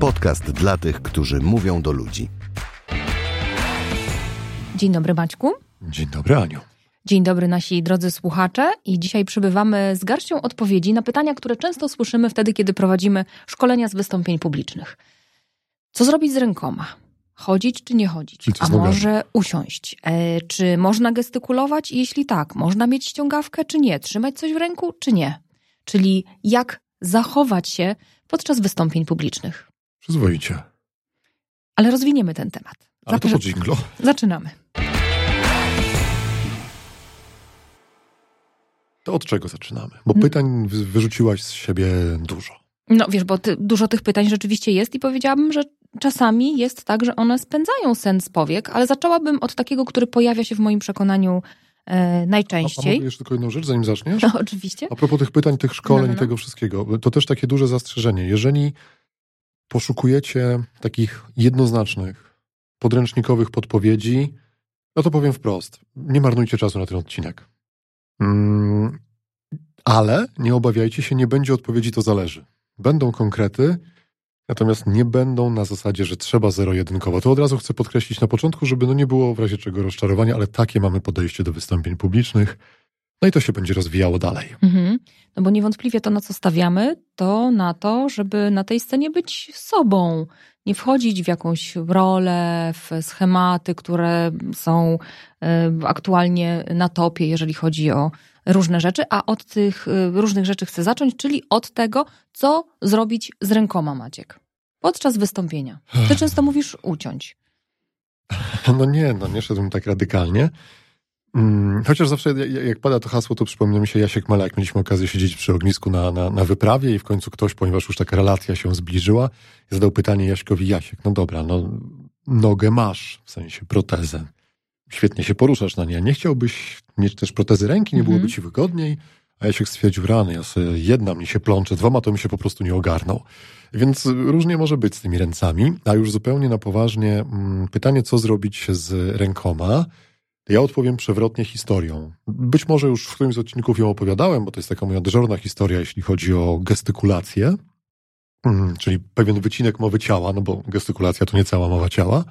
Podcast dla tych, którzy mówią do ludzi. Dzień dobry Maćku. Dzień dobry Aniu. Dzień dobry nasi drodzy słuchacze i dzisiaj przybywamy z garścią odpowiedzi na pytania, które często słyszymy wtedy, kiedy prowadzimy szkolenia z wystąpień publicznych. Co zrobić z rękoma? Chodzić czy nie chodzić? A może usiąść? E, czy można gestykulować? Jeśli tak, można mieć ściągawkę czy nie? Trzymać coś w ręku czy nie? Czyli jak zachować się podczas wystąpień publicznych? Przyzwoicie. Ale rozwiniemy ten temat. Ale to po dżinglo. Zaczynamy. To od czego zaczynamy? Bo pytań wyrzuciłaś z siebie dużo. No wiesz, bo ty, dużo tych pytań rzeczywiście jest i powiedziałabym, że czasami jest tak, że one spędzają sens powiek, ale zaczęłabym od takiego, który pojawia się w moim przekonaniu e, najczęściej. A, a jeszcze tylko jedną rzecz, zanim zaczniesz? No, oczywiście. A propos tych pytań, tych szkoleń no, no, no. i tego wszystkiego, to też takie duże zastrzeżenie. Jeżeli poszukujecie takich jednoznacznych, podręcznikowych podpowiedzi, no to powiem wprost, nie marnujcie czasu na ten odcinek. Mm, ale nie obawiajcie się, nie będzie odpowiedzi, to zależy. Będą konkrety, natomiast nie będą na zasadzie, że trzeba zero-jedynkowo. To od razu chcę podkreślić na początku, żeby no nie było w razie czego rozczarowania, ale takie mamy podejście do wystąpień publicznych. No i to się będzie rozwijało dalej. Mhm. No bo niewątpliwie to, na co stawiamy, to na to, żeby na tej scenie być sobą, nie wchodzić w jakąś rolę, w schematy, które są e, aktualnie na topie, jeżeli chodzi o różne rzeczy, a od tych e, różnych rzeczy chcę zacząć, czyli od tego, co zrobić z rękoma, Maciek. Podczas wystąpienia. Ty często mówisz uciąć. No nie, no nie szedłem tak radykalnie. Mm, chociaż zawsze jak pada to hasło, to przypomina mi się Jasiek Malak. Mieliśmy okazję siedzieć przy ognisku na, na, na wyprawie i w końcu ktoś, ponieważ już taka relacja się zbliżyła, zadał pytanie Jaśkowi, Jasiek, no dobra, no nogę masz, w sensie protezę. Świetnie się poruszasz na nie. Nie chciałbyś mieć też protezy ręki, nie byłoby mhm. ci wygodniej? A Jasiek stwierdził, rany, ja sobie jedna mi się plącze, dwoma to mi się po prostu nie ogarnął. Więc różnie może być z tymi ręcami, a już zupełnie na poważnie mm, pytanie, co zrobić z rękoma, ja odpowiem przewrotnie historią. Być może już w którymś z odcinków ją opowiadałem, bo to jest taka moja dyżurna historia, jeśli chodzi o gestykulację, mm, czyli pewien wycinek mowy ciała, no bo gestykulacja to nie cała mowa ciała.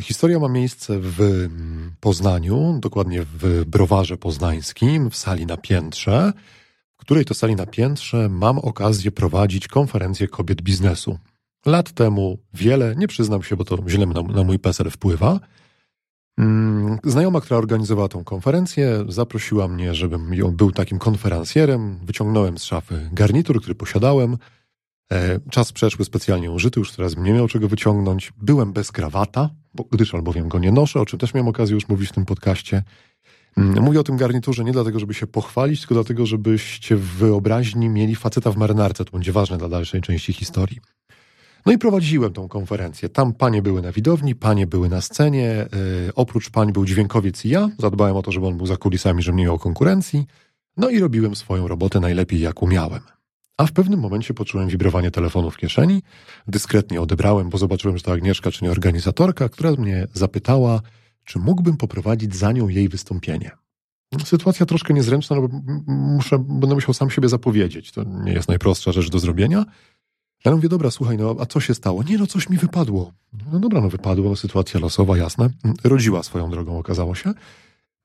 Historia ma miejsce w mm, Poznaniu, dokładnie w browarze poznańskim, w sali na piętrze, w której to sali na piętrze mam okazję prowadzić konferencję kobiet biznesu. Lat temu wiele, nie przyznam się, bo to źle na, na mój PESEL wpływa, znajoma, która organizowała tą konferencję, zaprosiła mnie, żebym był takim konferencjerem. Wyciągnąłem z szafy garnitur, który posiadałem. E, czas przeszły specjalnie użyty, już teraz nie miał czego wyciągnąć. Byłem bez krawata, gdyż albowiem go nie noszę, o czym też miałem okazję już mówić w tym podcaście. Mm, mówię o tym garniturze nie dlatego, żeby się pochwalić, tylko dlatego, żebyście w wyobraźni mieli faceta w marynarce. To będzie ważne dla dalszej części historii. No i prowadziłem tą konferencję. Tam panie były na widowni, panie były na scenie. Yy, oprócz pań był dźwiękowiec i ja. Zadbałem o to, żeby on był za kulisami, żeby nie miał konkurencji. No i robiłem swoją robotę najlepiej, jak umiałem. A w pewnym momencie poczułem wibrowanie telefonu w kieszeni. Dyskretnie odebrałem, bo zobaczyłem, że to Agnieszka, czy nie organizatorka, która mnie zapytała, czy mógłbym poprowadzić za nią jej wystąpienie. Sytuacja troszkę niezręczna, no bo muszę, będę musiał sam siebie zapowiedzieć. To nie jest najprostsza rzecz do zrobienia. Ja mówię, dobra, słuchaj, no a co się stało? Nie, no coś mi wypadło. No dobra, no wypadło, no sytuacja losowa, jasne. Rodziła swoją drogą, okazało się.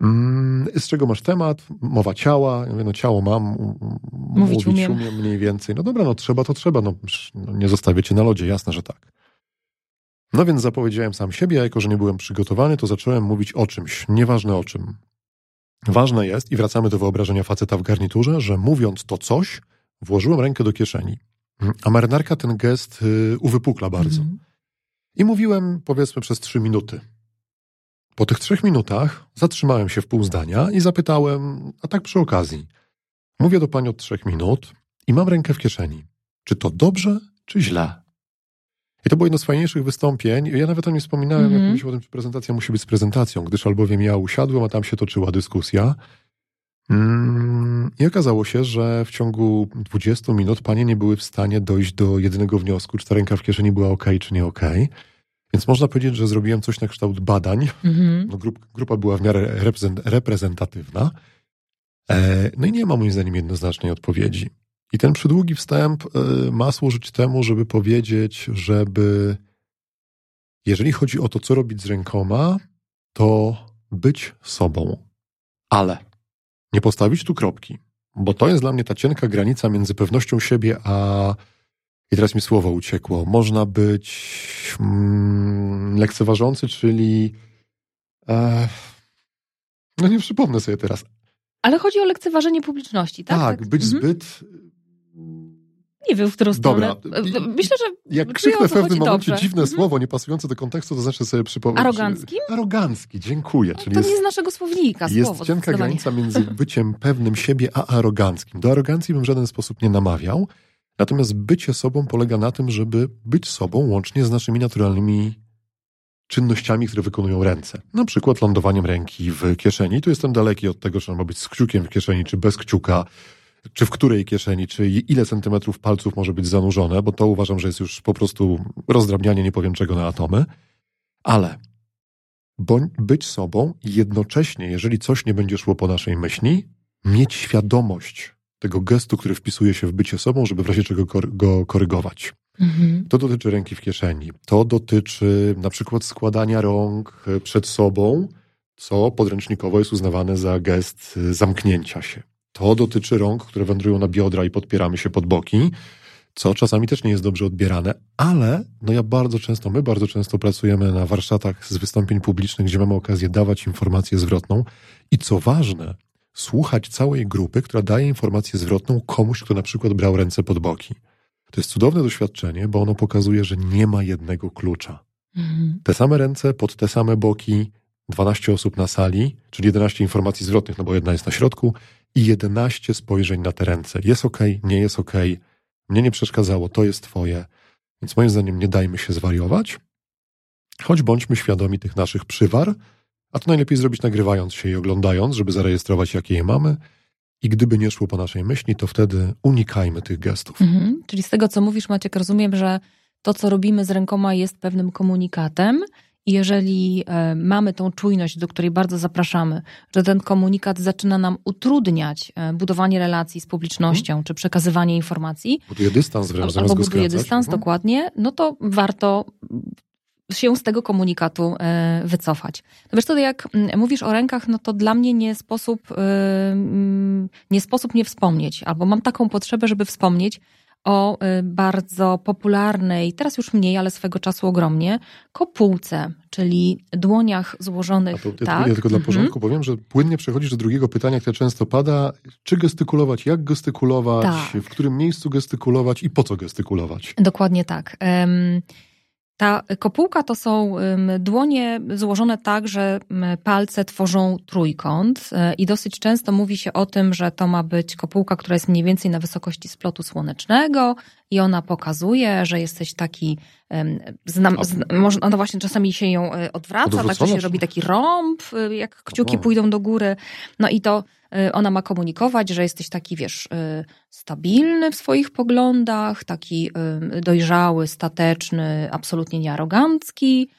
Mm, z czego masz temat? Mowa ciała. Ja mówię, no ciało mam, mówić, mówić umiem. umiem mniej więcej. No dobra, no trzeba, to trzeba. No, no nie zostawię cię na lodzie, jasne, że tak. No więc zapowiedziałem sam siebie, a jako, że nie byłem przygotowany, to zacząłem mówić o czymś, nieważne o czym. Ważne jest, i wracamy do wyobrażenia faceta w garniturze, że mówiąc to coś, włożyłem rękę do kieszeni. A marynarka ten gest y, uwypukla bardzo. Mm. I mówiłem, powiedzmy, przez trzy minuty. Po tych trzech minutach zatrzymałem się w pół zdania i zapytałem, a tak przy okazji, mówię do pani od trzech minut i mam rękę w kieszeni. Czy to dobrze, czy źle? I to było jedno z fajniejszych wystąpień. Ja nawet o nim wspominałem, mm -hmm. jak mówiliśmy o tym, czy prezentacja musi być z prezentacją, gdyż albowiem ja usiadłem, a tam się toczyła dyskusja. Mm, I okazało się, że w ciągu 20 minut panie nie były w stanie dojść do jedynego wniosku, czy ta ręka w kieszeni była ok, czy nie ok. Więc można powiedzieć, że zrobiłem coś na kształt badań. Mm-hmm. No, grup, grupa była w miarę reprezentatywna. E, no i nie ma moim zdaniem jednoznacznej odpowiedzi. I ten przydługi wstęp y, ma służyć temu, żeby powiedzieć, żeby jeżeli chodzi o to, co robić z rękoma, to być sobą, ale nie postawić tu kropki, bo to jest dla mnie ta cienka granica między pewnością siebie a. I teraz mi słowo uciekło. Można być mm, lekceważący, czyli. E, no nie przypomnę sobie teraz. Ale chodzi o lekceważenie publiczności, tak? Tak, tak. być mhm. zbyt nie wiem, w którą stronę. Dobra. Myślę, że. Jak krzyknę w pewnym momencie dobrze. dziwne mhm. słowo, niepasujące do kontekstu, to znaczy sobie przypomnieć. Arogancki? Arogancki, dziękuję. Czyli to jest, nie z naszego słownika. Jest słowo, cienka granica między byciem pewnym siebie a aroganckim. Do arogancji bym w żaden sposób nie namawiał. Natomiast bycie sobą polega na tym, żeby być sobą łącznie z naszymi naturalnymi czynnościami, które wykonują ręce. Na przykład lądowaniem ręki w kieszeni. Tu jestem daleki od tego, czy ma być z kciukiem w kieszeni, czy bez kciuka czy w której kieszeni, czy ile centymetrów palców może być zanurzone, bo to uważam, że jest już po prostu rozdrabnianie nie powiem czego na atomy. Ale bądź być sobą i jednocześnie, jeżeli coś nie będzie szło po naszej myśli, mieć świadomość tego gestu, który wpisuje się w bycie sobą, żeby w razie czego go korygować. Mhm. To dotyczy ręki w kieszeni. To dotyczy na przykład składania rąk przed sobą, co podręcznikowo jest uznawane za gest zamknięcia się. To dotyczy rąk, które wędrują na biodra i podpieramy się pod boki, co czasami też nie jest dobrze odbierane, ale no ja bardzo często, my bardzo często pracujemy na warsztatach z wystąpień publicznych, gdzie mamy okazję dawać informację zwrotną i co ważne, słuchać całej grupy, która daje informację zwrotną komuś, kto na przykład brał ręce pod boki. To jest cudowne doświadczenie, bo ono pokazuje, że nie ma jednego klucza. Mhm. Te same ręce pod te same boki, 12 osób na sali, czyli 11 informacji zwrotnych, no bo jedna jest na środku, i 11 spojrzeń na te ręce. Jest ok, nie jest ok, mnie nie przeszkadzało, to jest twoje. Więc moim zdaniem nie dajmy się zwariować, choć bądźmy świadomi tych naszych przywar, a to najlepiej zrobić nagrywając się i oglądając, żeby zarejestrować, jakie je mamy. I gdyby nie szło po naszej myśli, to wtedy unikajmy tych gestów. Mhm. Czyli z tego, co mówisz, Maciek, rozumiem, że to, co robimy z rękoma, jest pewnym komunikatem jeżeli e, mamy tą czujność, do której bardzo zapraszamy, że ten komunikat zaczyna nam utrudniać e, budowanie relacji z publicznością, hmm. czy przekazywanie informacji. Buduje dystans wręcz, Albo buduje dystans, hmm. dokładnie, no to warto się z tego komunikatu e, wycofać. No wiesz, to jak mm, mówisz o rękach, no to dla mnie nie sposób, mm, nie sposób nie wspomnieć, albo mam taką potrzebę, żeby wspomnieć o y, bardzo popularnej, teraz już mniej, ale swego czasu ogromnie, kopułce, czyli dłoniach złożonych. A to, ja tak? tylko dla mhm. porządku powiem, że płynnie przechodzisz do drugiego pytania, które często pada. Czy gestykulować, jak gestykulować, tak. w którym miejscu gestykulować i po co gestykulować? Dokładnie tak. Um, ta kopułka to są dłonie złożone tak, że palce tworzą trójkąt e, i dosyć często mówi się o tym, że to ma być kopułka, która jest mniej więcej na wysokości splotu słonecznego i ona pokazuje, że jesteś taki, znam, można, no właśnie czasami się ją e, odwraca, tak że się robi taki rąb, e, jak kciuki pójdą do góry. No i to Y, ona ma komunikować, że jesteś taki, wiesz, stabilny w swoich poglądach, taki dojrzały, stateczny, absolutnie niearogancki.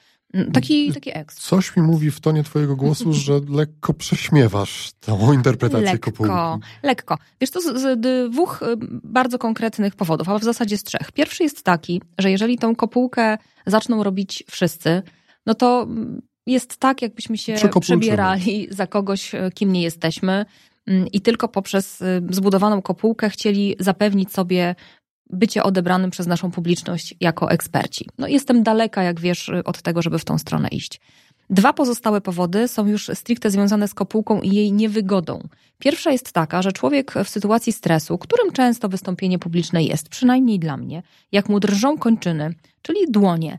Taki, taki ekstra. Coś mi mówi w tonie twojego głosu, że lekko prześmiewasz tą interpretację lekko, kopułki. Lekko. Wiesz, to z, z, dwóch bardzo konkretnych powodów, ale w zasadzie z trzech. Pierwszy jest taki, że jeżeli tą kopułkę zaczną robić wszyscy, no to mm, jest tak, jakbyśmy się przebierali za kogoś, e, kim nie jesteśmy mm, i tylko poprzez e, zbudowaną kopułkę chcieli zapewnić sobie bycie odebranym przez naszą publiczność jako eksperci. No jestem daleka, jak wiesz, od tego, żeby w tą stronę iść. Dwa pozostałe powody są już stricte związane z kopułką i jej niewygodą. Pierwsza jest taka, że człowiek w sytuacji stresu, którym często wystąpienie publiczne jest, przynajmniej dla mnie, jak mu drżą kończyny, czyli dłonie,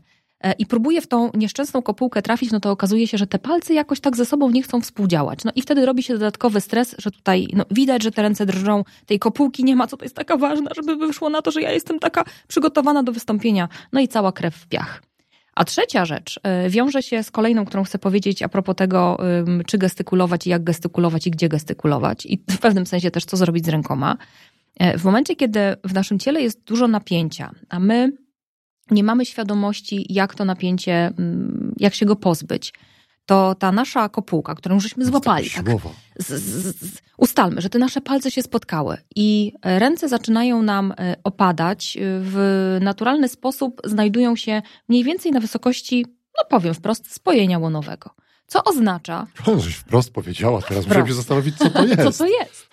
i próbuje w tą nieszczęsną kopułkę trafić, no to okazuje się, że te palce jakoś tak ze sobą nie chcą współdziałać. No i wtedy robi się dodatkowy stres, że tutaj no, widać, że te ręce drżą, tej kopułki nie ma, co to jest taka ważna, żeby wyszło na to, że ja jestem taka przygotowana do wystąpienia. No i cała krew w piach. A trzecia rzecz e, wiąże się z kolejną, którą chcę powiedzieć a propos tego, czy gestykulować i jak gestykulować i gdzie gestykulować i w pewnym sensie też co zrobić z rękoma. E, w momencie, kiedy w naszym ciele jest dużo napięcia, a my nie mamy świadomości, jak to napięcie, mm, jak się go pozbyć, to ta nasza kopułka, którą żeśmy złapali, tak, Siłowo. z, z, z, ustalmy, że te nasze palce się spotkały i ręce zaczynają nam e, opadać e, w naturalny sposób, znajdują się mniej więcej na wysokości, no powiem wprost, spojenia łonowego. Co oznacza, Żeś wprost powiedziała, teraz Wprost. musiałem się zastanowić, co to jest. co to jest.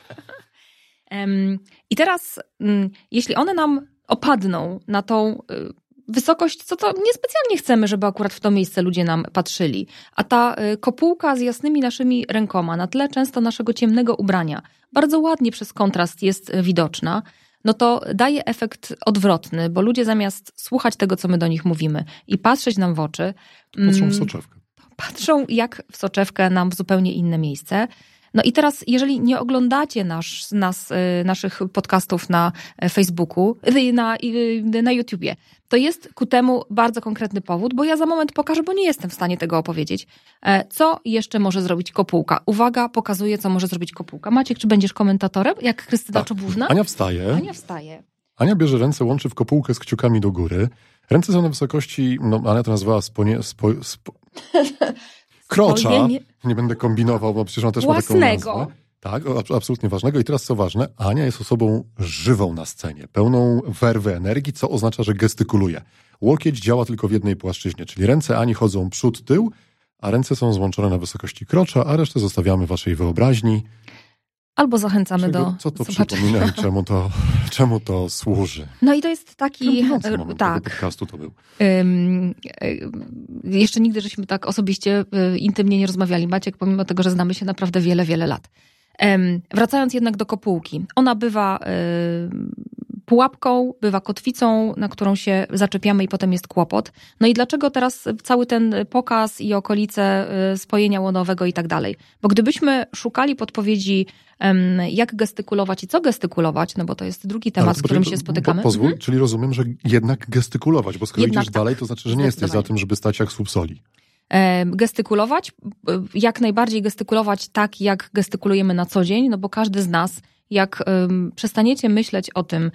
I teraz, mm, jeśli one nam opadną na tą y, wysokość, co to niespecjalnie chcemy, żeby akurat w to miejsce ludzie nam patrzyli, a ta y, kopułka z jasnymi naszymi rękoma na tle często naszego ciemnego ubrania bardzo ładnie przez kontrast jest y, widoczna, no to daje efekt odwrotny, bo ludzie zamiast słuchać tego, co my do nich mówimy i patrzeć nam w oczy, Patrzą mm, w soczewkę. patrzą jak w soczewkę nam w zupełnie inne miejsce. No i teraz, jeżeli nie oglądacie nasz, nas, y, naszych podcastów na e, Facebooku, y, na, y, na YouTubie, to jest ku temu bardzo konkretny powód, bo ja za moment pokażę, bo nie jestem w stanie tego opowiedzieć. E, Co jeszcze może zrobić kopułka? Uwaga, pokazuję, co może zrobić kopułka. Maciek, czy będziesz komentatorem, jak Krystyna Tak. Czobówna? Ania wstaje. Ania wstaje. Ania bierze ręce, łączy w kopułkę z kciukami do góry. Ręce są na wysokości, no Ania to nazwała sponie, spo, spo... krocza. Spojenie- Nie będę kombinował, bo przecież ona też ma Własnego. taką nazwę. Tak, absolutnie ważnego. I teraz co ważne, Ania jest osobą żywą na scenie, pełną werwy energii, co oznacza, że gestykuluje. Łokieć działa tylko w jednej płaszczyźnie, czyli ręce Ani chodzą przód, tył, a ręce są złączone na wysokości krocza, a resztę zostawiamy waszej wyobraźni. Albo zachęcamy Czego, do co to zobaczenia. przypomina i czemu to, czemu to służy? No i to jest taki, e, moment tak, podcastu to był. Ym, jeszcze nigdy żeśmy tak osobiście y, intymnie nie rozmawiali, Maciek, pomimo tego, że znamy się naprawdę wiele, wiele lat. Ym, wracając jednak do kopułki. Ona bywa y, pułapką, bywa kotwicą, na którą się zaczepiamy i potem jest kłopot. No i dlaczego teraz cały ten pokaz i okolice y, spojenia łonowego i tak dalej? Bo gdybyśmy szukali podpowiedzi, jak gestykulować i co gestykulować, no bo to jest drugi temat, z którym się spotykamy. Pozwól, Mhm. czyli rozumiem, że jednak gestykulować, bo skoro Jednak idziesz tak. dalej, to znaczy, że nie jesteś za tym, żeby stać jak słup soli. E, gestykulować, e, jak najbardziej gestykulować tak, jak gestykulujemy na co dzień, no bo każdy z nas, jak przestaniecie myśleć o tym,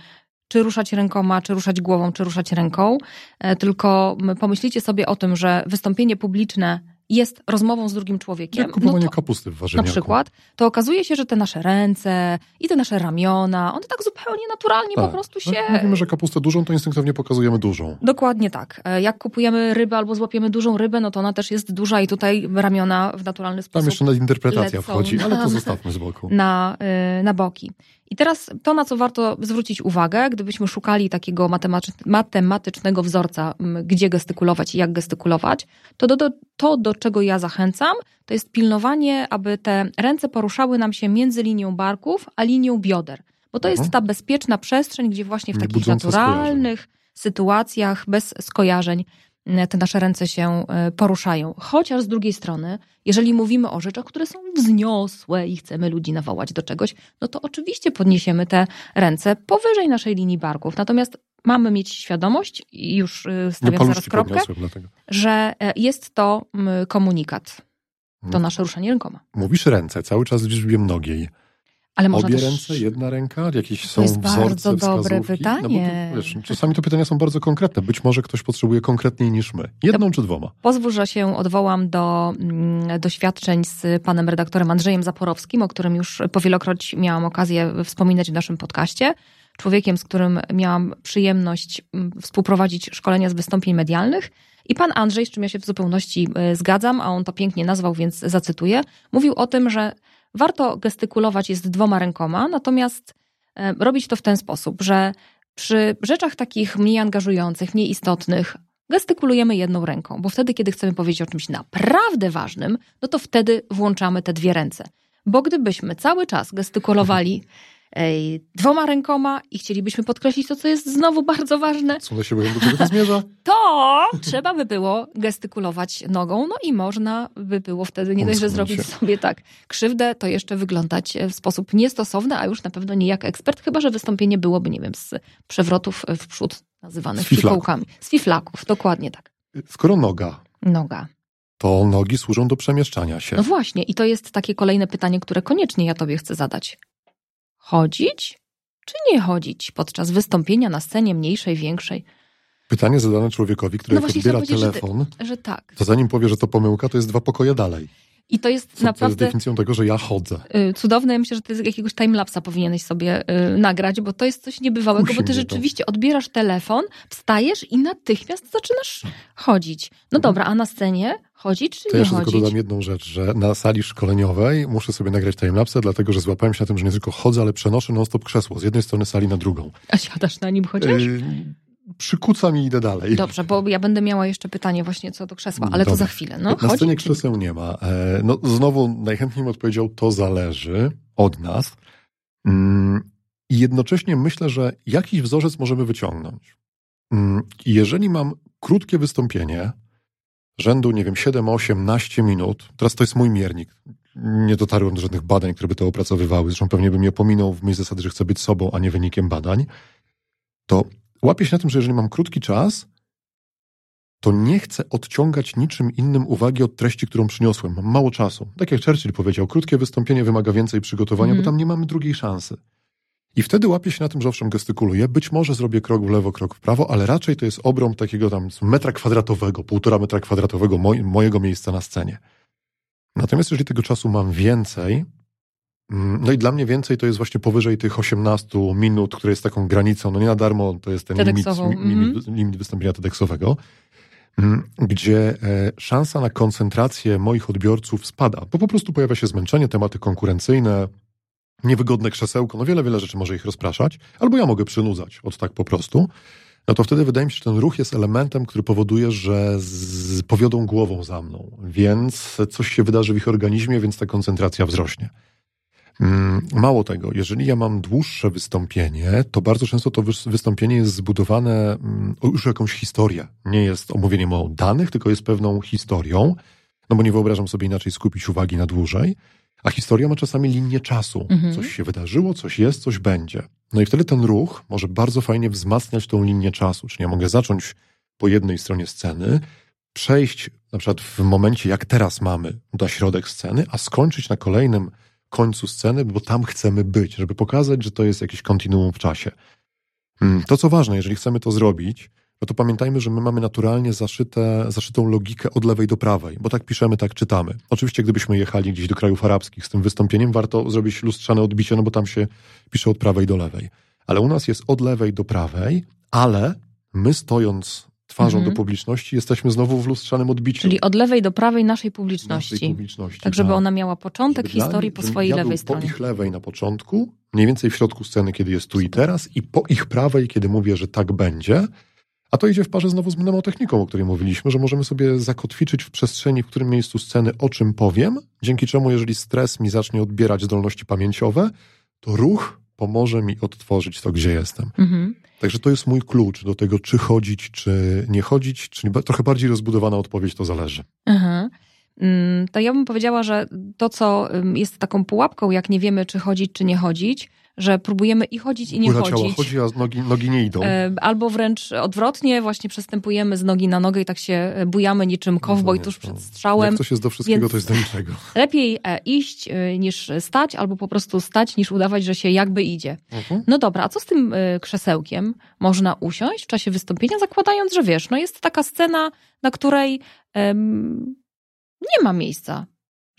czy ruszać rękoma, czy ruszać głową, czy ruszać ręką, e, tylko pomyślicie sobie o tym, że wystąpienie publiczne jest rozmową z drugim człowiekiem. Jak kupowanie no to, kapusty w na warzywniaku. przykład, to okazuje się, że te nasze ręce i te nasze ramiona, one tak zupełnie naturalnie po Tak. prostu No, się Jak mówimy, że kapustę dużą, to instynktownie pokazujemy dużą. Dokładnie tak. E, Jak kupujemy rybę albo złapiemy dużą rybę, no to ona też jest duża i tutaj ramiona w naturalny Tam sposób jeszcze na interpretacja lecą wchodzi, ale to zostawmy z boku. na, y, na boki. I teraz to, na co warto zwrócić uwagę, gdybyśmy szukali takiego matematycz- matematycznego wzorca, gdzie gestykulować i jak gestykulować, to do, do, to, do czego ja zachęcam, to jest pilnowanie, aby te ręce poruszały nam się między linią barków a linią bioder. Bo to jest Mhm. ta bezpieczna przestrzeń, gdzie właśnie w Nie takich naturalnych sytuacjach, bez skojarzeń, m, te nasze ręce się y, poruszają. Chociaż z drugiej strony, jeżeli mówimy o rzeczach, które są wzniosłe i chcemy ludzi nawołać do czegoś, no to oczywiście podniesiemy te ręce powyżej naszej linii barków. Natomiast mamy mieć świadomość, i już y, stawiam zaraz kropkę, że e, jest to komunikat. To Mhm. nasze ruszanie rękoma. Mówisz ręce, cały czas w liczbie mnogiej. Ale Obie też... ręce, jedna ręka, jakieś są jest wzorce, bardzo dobre wskazówki? pytanie. No bo to, wiesz, czasami te pytania są bardzo konkretne. Być może ktoś potrzebuje konkretniej niż my. Jedną czy dwoma? Pozwól, że się odwołam do mm, doświadczeń z panem redaktorem Andrzejem Zaporowskim, o którym już powielokroć miałam okazję wspominać w naszym podcaście. Człowiekiem, z którym miałam przyjemność mm, współprowadzić szkolenia z wystąpień medialnych. I pan Andrzej, z czym ja się w zupełności y, zgadzam, a on to pięknie nazwał, więc zacytuję, mówił o tym, że warto gestykulować jest dwoma rękoma, natomiast e, robić to w ten sposób, że przy rzeczach takich mniej angażujących, mniej istotnych, gestykulujemy jedną ręką, bo wtedy, kiedy chcemy powiedzieć o czymś naprawdę ważnym, no to wtedy włączamy te dwie ręce. Bo gdybyśmy cały czas gestykulowali dwoma rękoma i chcielibyśmy podkreślić to, co jest znowu bardzo ważne, Są do siebie, do czego to zmierza? to trzeba by było gestykulować nogą, no i można by było wtedy nie dość, że zrobić sobie tak krzywdę, to jeszcze wyglądać w sposób niestosowny, a już na pewno nie jak ekspert, chyba że wystąpienie byłoby, nie wiem, z przewrotów w przód nazywanych fikołkami. Z fiflaków, dokładnie tak. Skoro noga, Noga. to nogi służą do przemieszczania się. No właśnie, i to jest takie kolejne pytanie, które koniecznie ja tobie chcę zadać. Chodzić czy nie chodzić podczas wystąpienia na scenie mniejszej, większej? Pytanie zadane człowiekowi, który No odbiera chciałam powiedzieć, telefon, Że tak. to zanim powie, że to pomyłka, to jest dwa pokoje dalej. I to jest Co, to jest naprawdę definicją tego, że ja chodzę. y, cudowne. Ja myślę, że ty z jakiegoś timelapsa powinieneś sobie y, nagrać, bo to jest coś niebywałego, bo ty mnie to. rzeczywiście odbierasz telefon, wstajesz i natychmiast zaczynasz chodzić. No Mhm. dobra, a na scenie chodzić czy To nie jeszcze tylko chodzić? dodam jedną rzecz, że na sali szkoleniowej muszę sobie nagrać timelapse, dlatego że złapałem się na tym, że nie tylko chodzę, ale przenoszę non-stop krzesło z jednej strony sali na drugą. A siadasz na nim chociaż? Yy, przykucam i idę dalej. Dobrze, bo ja będę miała jeszcze pytanie właśnie co do krzesła, ale to Dobra. za chwilę. No, na scenie krzeseł nie ma. E, No, znowu najchętniej bym odpowiedział, to zależy od nas. Mm, I jednocześnie myślę, że jakiś wzorzec możemy wyciągnąć. Mm, Jeżeli mam krótkie wystąpienie, rzędu, nie wiem, 7, 18 minut, teraz to jest mój miernik. Nie dotarłem do żadnych badań, które by to opracowywały, zresztą pewnie bym je pominął w myśl zasady, że chcę być sobą, a nie wynikiem badań, to łapię się na tym, że jeżeli mam krótki czas, to nie chcę odciągać niczym innym uwagi od treści, którą przyniosłem. Mam mało czasu. Tak jak Churchill powiedział, krótkie wystąpienie wymaga więcej przygotowania, Mhm. bo tam nie mamy drugiej szansy. I wtedy łapię się na tym, że owszem, gestykuluję, być może zrobię krok w lewo, krok w prawo, ale raczej to jest obrąb takiego tam metra kwadratowego, półtora metra kwadratowego moj, mojego miejsca na scenie. Natomiast jeżeli tego czasu mam więcej, mm, no i dla mnie więcej to jest właśnie powyżej tych 18 minut, które jest taką granicą, no nie na darmo to jest ten limit, limit, limit wystąpienia TEDxowego, mm, gdzie e, szansa na koncentrację moich odbiorców spada, bo po prostu pojawia się zmęczenie, tematy konkurencyjne, niewygodne krzesełko, no wiele, wiele rzeczy może ich rozpraszać, albo ja mogę przynudzać od tak po prostu, no to wtedy wydaje mi się, że ten ruch jest elementem, który powoduje, że z, powiodą głową za mną, więc coś się wydarzy w ich organizmie, więc ta koncentracja wzrośnie. Mm, Mało tego, jeżeli ja mam dłuższe wystąpienie, to bardzo często to wys- wystąpienie jest zbudowane mm, już jakąś historię. Nie jest omówieniem o danych, tylko jest pewną historią, no bo nie wyobrażam sobie inaczej skupić uwagi na dłużej. A historia ma czasami linię czasu. Mhm. Coś się wydarzyło, coś jest, coś będzie. No i wtedy ten ruch może bardzo fajnie wzmacniać tą linię czasu. Czyli ja mogę zacząć po jednej stronie sceny, przejść na przykład w momencie, jak teraz mamy, na środek sceny, a skończyć na kolejnym końcu sceny, bo tam chcemy być, żeby pokazać, że to jest jakiś kontinuum w czasie. Mm, To, co ważne, jeżeli chcemy to zrobić, no to pamiętajmy, że my mamy naturalnie zaszyte, zaszytą logikę od lewej do prawej, bo tak piszemy, tak czytamy. Oczywiście, gdybyśmy jechali gdzieś do krajów arabskich z tym wystąpieniem, warto zrobić lustrzane odbicie, no bo tam się pisze od prawej do lewej. Ale u nas jest od lewej do prawej, ale my stojąc twarzą Mhm. do publiczności, jesteśmy znowu w lustrzanym odbiciu. Czyli od lewej do prawej naszej naszej publiczności. publiczności. Tak, żeby tak. ona miała początek Żeby historii po swojej ja lewej stronie. Po ich lewej na początku, mniej więcej w środku sceny, kiedy jest tu i teraz, i po ich prawej, kiedy mówię, że tak będzie. A to idzie w parze znowu z mnemotechniką, o której mówiliśmy, że możemy sobie zakotwiczyć w przestrzeni, w którym miejscu sceny o czym powiem, dzięki czemu, jeżeli stres mi zacznie odbierać zdolności pamięciowe, to ruch pomoże mi odtworzyć to, gdzie jestem. Mhm. Także to jest mój klucz do tego, czy chodzić, czy nie chodzić, czyli trochę bardziej rozbudowana odpowiedź to zależy. Aha. Mm, To ja bym powiedziała, że to, co jest taką pułapką, jak nie wiemy, czy chodzić, czy nie chodzić, że próbujemy i chodzić, i nie Góra ciała chodzić. chodzi, a nogi, nogi nie idą. E, Albo wręcz odwrotnie, właśnie przestępujemy z nogi na nogę i tak się e, bujamy niczym kowboj No, tuż no. przed strzałem. Jak coś jest do wszystkiego, więc- to jest do niczego. Lepiej e, iść niż stać, albo po prostu stać, niż udawać, że się jakby idzie. No dobra, a co z tym krzesełkiem? Można usiąść w czasie wystąpienia, zakładając, że wiesz, no jest taka scena, na której em, nie ma miejsca,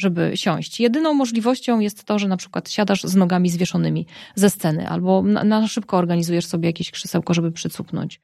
żeby siąść. Jedyną możliwością jest to, że na przykład siadasz z nogami zwieszonymi ze sceny, albo na, na szybko organizujesz sobie jakieś krzesełko, żeby przycupnąć.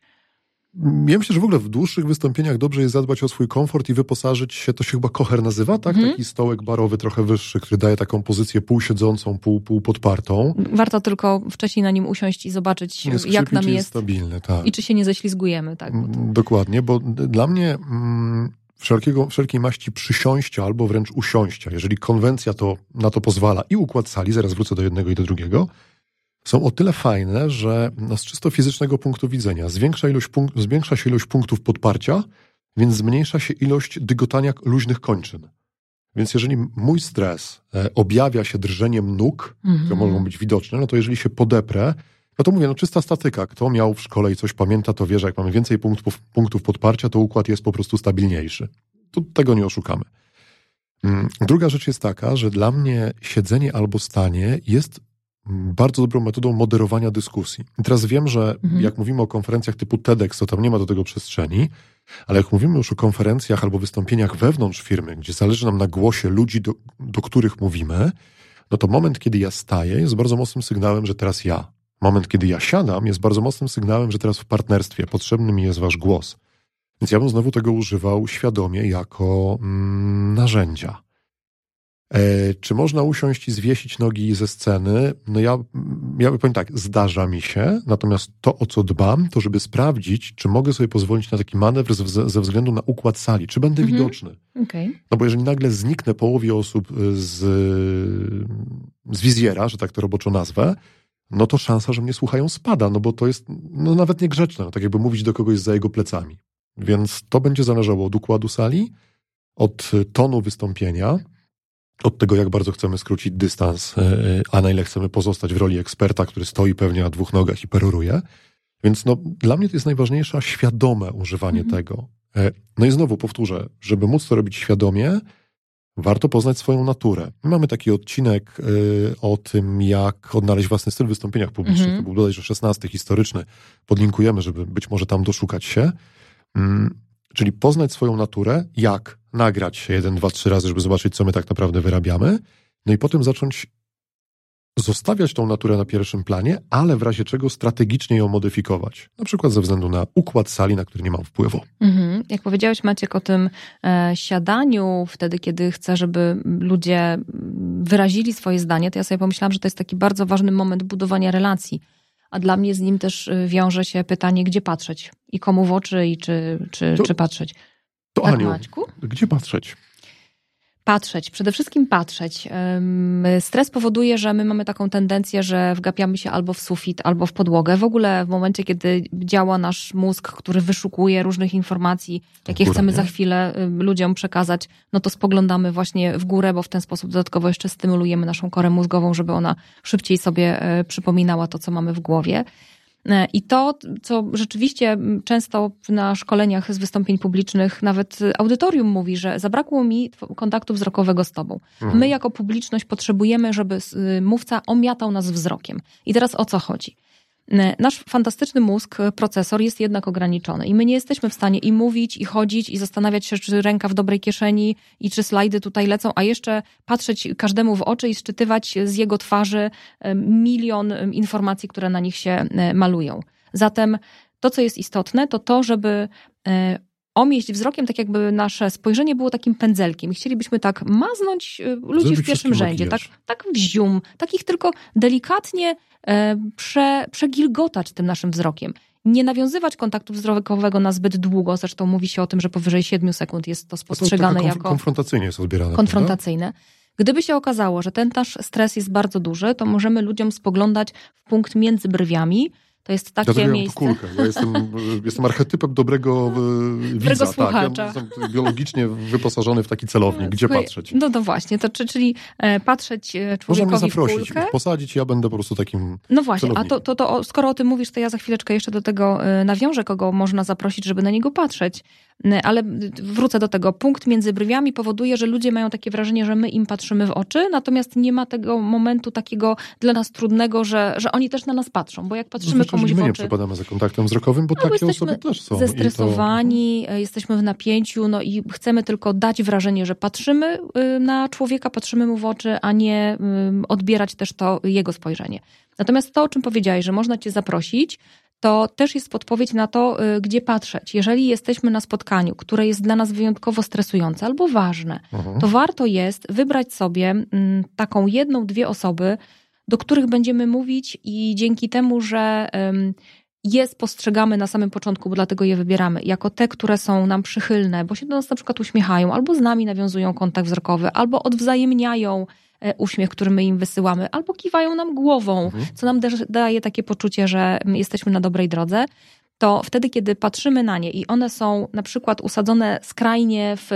Ja myślę, że w ogóle w dłuższych wystąpieniach dobrze jest zadbać o swój komfort i wyposażyć się, to się chyba kocher nazywa, tak? Mhm. Taki stołek barowy trochę wyższy, który daje taką pozycję półsiedzącą, pół, pół podpartą. Warto tylko wcześniej na nim usiąść i zobaczyć, jak nam jest stabilny, tak. i czy się nie ześlizgujemy. Tak, bo to... Mm, Dokładnie, bo dla mnie mm, wszelkiego, wszelkiej maści przysiąścia albo wręcz usiąścia, jeżeli konwencja to na to pozwala i układ sali, zaraz wrócę do jednego i do drugiego, są o tyle fajne, że no, z czysto fizycznego punktu widzenia zwiększa, ilość zwiększa się ilość punktów podparcia, więc zmniejsza się ilość dygotania luźnych kończyn. Więc jeżeli mój stres e, objawia się drżeniem nóg, które Mhm. mogą być widoczne, no to jeżeli się podeprę, no to mówię, no czysta statyka. Kto miał w szkole i coś pamięta, to wie, że jak mamy więcej punktów, punktów podparcia, to układ jest po prostu stabilniejszy. Tu tego nie oszukamy. Mm, Druga rzecz jest taka, że dla mnie siedzenie albo stanie jest bardzo dobrą metodą moderowania dyskusji. I teraz wiem, że mhm. jak mówimy o konferencjach typu TEDx, to tam nie ma do tego przestrzeni, ale jak mówimy już o konferencjach albo wystąpieniach wewnątrz firmy, gdzie zależy nam na głosie ludzi, do, do których mówimy, no to moment, kiedy ja staję, jest bardzo mocnym sygnałem, że teraz ja. Moment, kiedy ja siadam, jest bardzo mocnym sygnałem, że teraz w partnerstwie potrzebny mi jest wasz głos. Więc ja bym znowu tego używał świadomie jako mm, narzędzia. E, czy można usiąść i zwiesić nogi ze sceny? No ja, ja powiem tak, zdarza mi się, natomiast to, o co dbam, to żeby sprawdzić, czy mogę sobie pozwolić na taki manewr ze, ze względu na układ sali, czy będę mhm. widoczny. Okay. No bo jeżeli nagle zniknę połowie osób z, z wizjera, że tak to roboczo nazwę, no to szansa, że mnie słuchają spada, no bo to jest no nawet niegrzeczne, no tak jakby mówić do kogoś za jego plecami. Więc to będzie zależało od układu sali, od tonu wystąpienia, od tego, jak bardzo chcemy skrócić dystans, e, e, a na ile chcemy pozostać w roli eksperta, który stoi pewnie na dwóch nogach i peroruje. Więc no, dla mnie to jest najważniejsze świadome używanie mhm. tego. E, no i znowu powtórzę, żeby móc to robić świadomie, warto poznać swoją naturę. Mamy taki odcinek o tym, jak odnaleźć własny styl w wystąpieniach publicznych. Mhm. To był bodajże 16 historyczny. Podlinkujemy, żeby być może tam doszukać się. Mm, czyli poznać swoją naturę, jak nagrać się jeden, dwa, trzy razy, żeby zobaczyć, co my tak naprawdę wyrabiamy, no i potem zacząć zostawiać tą naturę na pierwszym planie, ale w razie czego strategicznie ją modyfikować. Na przykład ze względu na układ sali, na który nie mam wpływu. Mhm. Jak powiedziałeś Maciek o tym e, siadaniu, wtedy kiedy chcę, żeby ludzie wyrazili swoje zdanie, to ja sobie pomyślałam, że to jest taki bardzo ważny moment budowania relacji a dla mnie z nim też y, wiąże się pytanie, gdzie patrzeć i komu w oczy i czy, czy, to, czy patrzeć. To tak, Aniu, Maćku? gdzie patrzeć? Patrzeć, przede wszystkim patrzeć. Stres powoduje, że my mamy taką tendencję, że wgapiamy się albo w sufit, albo w podłogę. W ogóle w momencie, kiedy działa nasz mózg, który wyszukuje różnych informacji, jakie Góra, chcemy nie? za chwilę ludziom przekazać, no to spoglądamy właśnie w górę, bo w ten sposób dodatkowo jeszcze stymulujemy naszą korę mózgową, żeby ona szybciej sobie e, przypominała to, co mamy w głowie. E, I to, co rzeczywiście często na szkoleniach z wystąpień publicznych, nawet audytorium mówi, że zabrakło mi kontaktu wzrokowego z tobą. Mhm. My, jako publiczność, potrzebujemy, żeby mówca omiatał nas wzrokiem. I teraz o co chodzi? E, nasz fantastyczny mózg, e, procesor jest jednak ograniczony i my nie jesteśmy w stanie i mówić, i chodzić, i zastanawiać się, czy ręka w dobrej kieszeni i czy slajdy tutaj lecą, a jeszcze patrzeć każdemu w oczy i szczytywać z jego twarzy e, milion informacji, które na nich się malują. Zatem to, co jest istotne, to to, żeby omieść wzrokiem, tak jakby nasze spojrzenie było takim pędzelkiem. chcielibyśmy tak maznąć ludzi Zrobić w pierwszym rzędzie, tak, tak w zium, takich tylko delikatnie E, prze, przegilgotać tym naszym wzrokiem. Nie nawiązywać kontaktu wzrokowego na zbyt długo, zresztą mówi się o tym, że powyżej 7 sekund jest to spostrzegane to konf- jako. Konfrontacyjnie jest odbierane. Konfrontacyjne. Prawda? Gdyby się okazało, że ten nasz stres jest bardzo duży, to możemy ludziom spoglądać w punkt między brwiami, to jest takie ja miejsce. Kulkę. Ja jestem, jestem archetypem dobrego e, widza. słuchacza. Tak. Ja jestem biologicznie wyposażony w taki celownik. Gdzie Słuchaj, patrzeć? No to właśnie, to, czyli e, patrzeć e, człowiekowi Można mnie zaprosić, w kulkę. posadzić, ja będę po prostu takim No właśnie, celownikiem. a to, to, to skoro o tym mówisz, to ja za chwileczkę jeszcze do tego nawiążę, kogo można zaprosić, żeby na niego patrzeć. Ale wrócę do tego. Punkt między brwiami powoduje, że ludzie mają takie wrażenie, że my im patrzymy w oczy, natomiast nie ma tego momentu takiego dla nas trudnego, że, że oni też na nas patrzą, bo jak patrzymy no, komuś my w nie przepadamy za kontaktem wzrokowym, bo no, takie osoby też są. Zestresowani, to... jesteśmy w napięciu, no i chcemy tylko dać wrażenie, że patrzymy y, na człowieka, patrzymy mu w oczy, a nie odbierać też to jego spojrzenie. Natomiast to, o czym powiedziałeś, że można cię zaprosić, to też jest podpowiedź na to, y, gdzie patrzeć. Jeżeli jesteśmy na spotkaniu, które jest dla nas wyjątkowo stresujące albo ważne, mhm. to warto jest wybrać sobie mm, taką jedną, dwie osoby, do których będziemy mówić i dzięki temu, że je spostrzegamy na samym początku, bo dlatego je wybieramy, jako te, które są nam przychylne, bo się do nas na przykład uśmiechają, albo z nami nawiązują kontakt wzrokowy, albo odwzajemniają uśmiech, który my im wysyłamy, albo kiwają nam głową, mhm. co nam daje takie poczucie, że jesteśmy na dobrej drodze to wtedy, kiedy patrzymy na nie i one są na przykład usadzone skrajnie w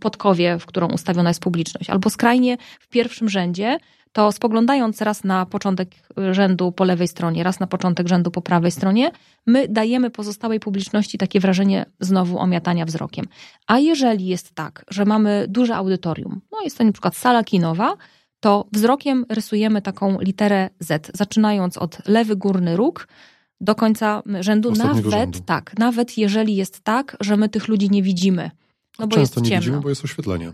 podkowie, w którą ustawiona jest publiczność, albo skrajnie w pierwszym rzędzie, to spoglądając raz na początek rzędu po lewej stronie, raz na początek rzędu po prawej stronie, my dajemy pozostałej publiczności takie wrażenie znowu omiatania wzrokiem. A jeżeli jest tak, że mamy duże audytorium, no jest to na przykład sala kinowa, to wzrokiem rysujemy taką literę Z, zaczynając od lewy górny róg do końca rzędu, Ostatniego nawet rzędu. tak, nawet jeżeli jest tak, że my tych ludzi nie widzimy. No bo Często jest nie ciemno. widzimy, bo jest oświetlenie.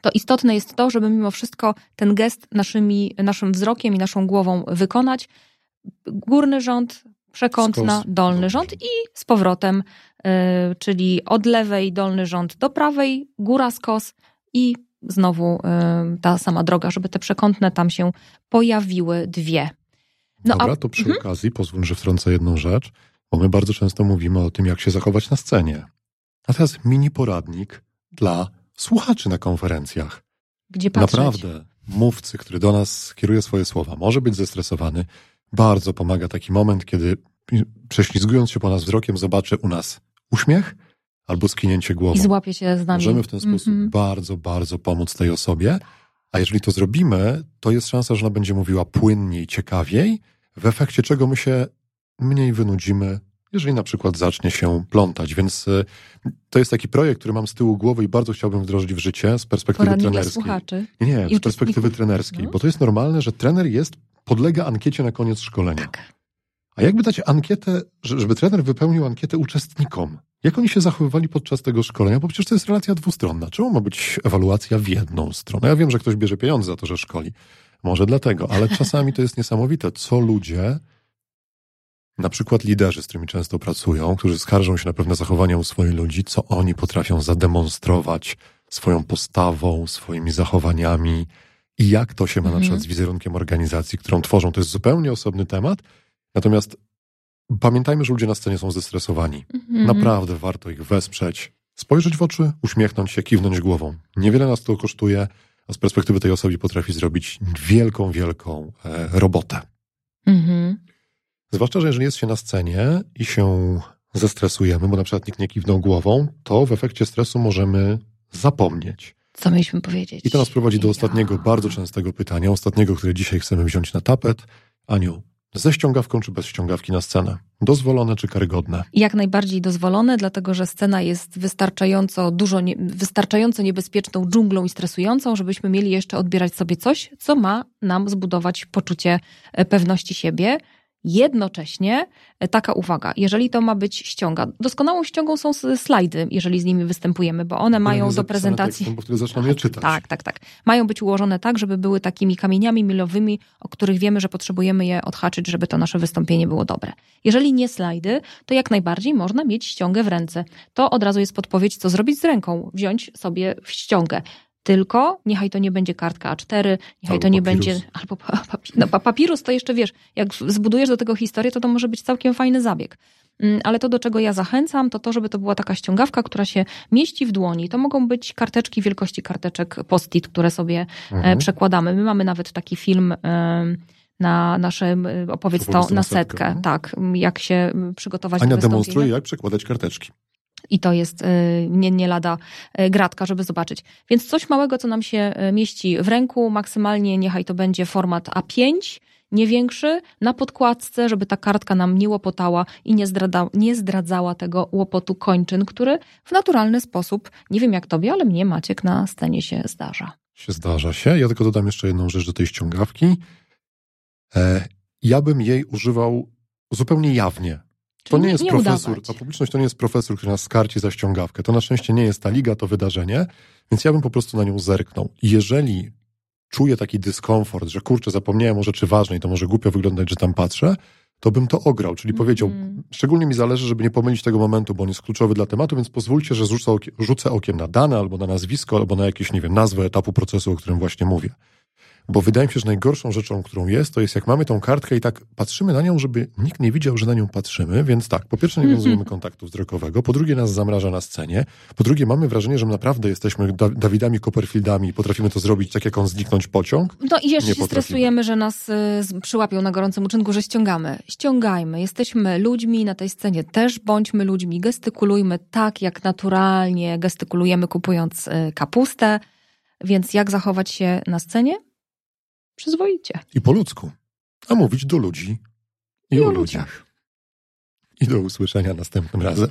To istotne jest to, żeby mimo wszystko ten gest naszymi, naszym wzrokiem i naszą głową wykonać. Górny rząd, przekątna, Skos, dolny rząd i z powrotem, y, czyli od lewej dolny rząd do prawej, góra skos i znowu y, ta sama droga, żeby te przekątne tam się pojawiły dwie. No, a- Dobra, to przy okazji pozwól, że wtrącę jedną rzecz, bo my bardzo często mówimy o tym, jak się zachować na scenie. A teraz mini poradnik dla słuchaczy na konferencjach. Gdzie patrzeć? Naprawdę, mówcy, który do nas kieruje swoje słowa, może być zestresowany. Bardzo pomaga taki moment, kiedy prześlizgując się po nas wzrokiem, zobaczy u nas uśmiech albo skinięcie głową. I złapie się z nami. Możemy w ten sposób Mhm. bardzo, bardzo pomóc tej osobie. A jeżeli to zrobimy, to jest szansa, że ona będzie mówiła płynniej, ciekawiej, w efekcie czego my się mniej wynudzimy, jeżeli na przykład zacznie się plątać. Więc y, to jest taki projekt, który mam z tyłu głowy i bardzo chciałbym wdrożyć w życie z perspektywy Poradnik trenerskiej. słuchaczy. Nie, nie, z perspektywy trenerskiej, No. bo to jest normalne, że trener jest, podlega ankiecie na koniec szkolenia. Tak. A jakby dać ankietę, że- żeby trener wypełnił ankietę uczestnikom? Jak oni się zachowywali podczas tego szkolenia? Bo przecież to jest relacja dwustronna. Czemu ma być ewaluacja w jedną stronę? Ja wiem, że ktoś bierze pieniądze za to, że szkoli. Może dlatego, ale czasami to jest niesamowite, co ludzie, na przykład liderzy, z którymi często pracują, którzy skarżą się na pewne zachowania u swoich ludzi, co oni potrafią zademonstrować swoją postawą, swoimi zachowaniami i jak to się ma na Mhm. przykład z wizerunkiem organizacji, którą tworzą. To jest zupełnie osobny temat. Natomiast pamiętajmy, że ludzie na scenie są zestresowani. Mhm. Naprawdę warto ich wesprzeć, spojrzeć w oczy, uśmiechnąć się, kiwnąć głową. Niewiele nas to kosztuje, a z perspektywy tej osoby potrafi zrobić wielką, wielką e, robotę. Mhm. Zwłaszcza, że jeżeli jest się na scenie i się zestresujemy, bo na przykład nikt nie kiwnął głową, to w efekcie stresu możemy zapomnieć. Co mieliśmy powiedzieć? I to nas prowadzi do Ja. ostatniego, bardzo częstego pytania, ostatniego, które dzisiaj chcemy wziąć na tapet. Aniu, ze ściągawką czy bez ściągawki na scenę? Dozwolone czy karygodne? Jak najbardziej dozwolone, dlatego że scena jest wystarczająco dużo, nie, wystarczająco niebezpieczną dżunglą i stresującą, żebyśmy mieli jeszcze odbierać sobie coś, co ma nam zbudować poczucie e, pewności siebie. Jednocześnie e, taka uwaga, jeżeli to ma być ściąga, doskonałą ściągą są slajdy, jeżeli z nimi występujemy, bo one mają do prezentacji. Tekstem, bo wtedy zaczynamy je czytać. Tak, tak, tak. Mają być ułożone tak, żeby były takimi kamieniami milowymi, o których wiemy, że potrzebujemy je odhaczyć, żeby to nasze wystąpienie było dobre. Jeżeli nie slajdy, to jak najbardziej można mieć ściągę w ręce. To od razu jest podpowiedź, co zrobić z ręką. Wziąć sobie w ściągę. Tylko niechaj to nie będzie kartka A4, niechaj Albo to nie papirus. będzie. Albo pa- papi, no, pa- papirus to jeszcze wiesz, jak zbudujesz do tego historię, to to może być całkiem fajny zabieg. Mm, Ale to, do czego ja zachęcam, to to, żeby to była taka ściągawka, która się mieści w dłoni. To mogą być karteczki wielkości karteczek post-it, które sobie e, Mhm. przekładamy. My mamy nawet taki film na naszym, e, opowiedz to, na setkę, setkę. no. Tak, jak się przygotować Ania do demonstruje, jak przekładać karteczki. I to jest y, nie, nie lada y, gratka, żeby zobaczyć. Więc coś małego, co nam się y, mieści w ręku, maksymalnie niechaj to będzie format A5, nie większy, na podkładce, żeby ta kartka nam nie łopotała i nie, zdrada, nie zdradzała tego łopotu kończyn, który w naturalny sposób, nie wiem jak tobie, ale mnie Maciek na scenie się zdarza. Się zdarza się. Ja tylko dodam jeszcze jedną rzecz do tej ściągawki. E, ja bym jej używał zupełnie jawnie. To nie jest nie profesor, udawać. publiczność to nie jest profesor, który nas skarci za ściągawkę. To na szczęście nie jest ta liga, to wydarzenie, więc ja bym po prostu na nią zerknął. Jeżeli czuję taki dyskomfort, że kurczę, zapomniałem o rzeczy ważnej, to może głupio wyglądać, że tam patrzę, to bym to ograł, czyli powiedział, Mhm. szczególnie mi zależy, żeby nie pomylić tego momentu, bo on jest kluczowy dla tematu, więc pozwólcie, że rzucę, okiem, rzucę okiem na dane, albo na nazwisko, albo na jakieś, nie wiem, nazwę etapu procesu, o którym właśnie mówię. Bo wydaje mi się, że najgorszą rzeczą, którą jest, to jest jak mamy tą kartkę i tak patrzymy na nią, żeby nikt nie widział, że na nią patrzymy, więc tak, po pierwsze nie Mhm. wiązujemy kontaktu wzrokowego, po drugie nas zamraża na scenie, po drugie mamy wrażenie, że naprawdę jesteśmy da Dawidami Copperfieldami i potrafimy to zrobić tak, jak on zniknąć pociąg. No i jeszcze Nie się potrafimy. stresujemy, że nas y, przyłapią na gorącym uczynku, że ściągamy. Ściągajmy, jesteśmy ludźmi na tej scenie, też bądźmy ludźmi, gestykulujmy tak, jak naturalnie gestykulujemy kupując y, kapustę. Więc jak zachować się na scenie? Przyzwoicie. I po ludzku. A mówić do ludzi i, I o o ludziach. I do usłyszenia następnym razem.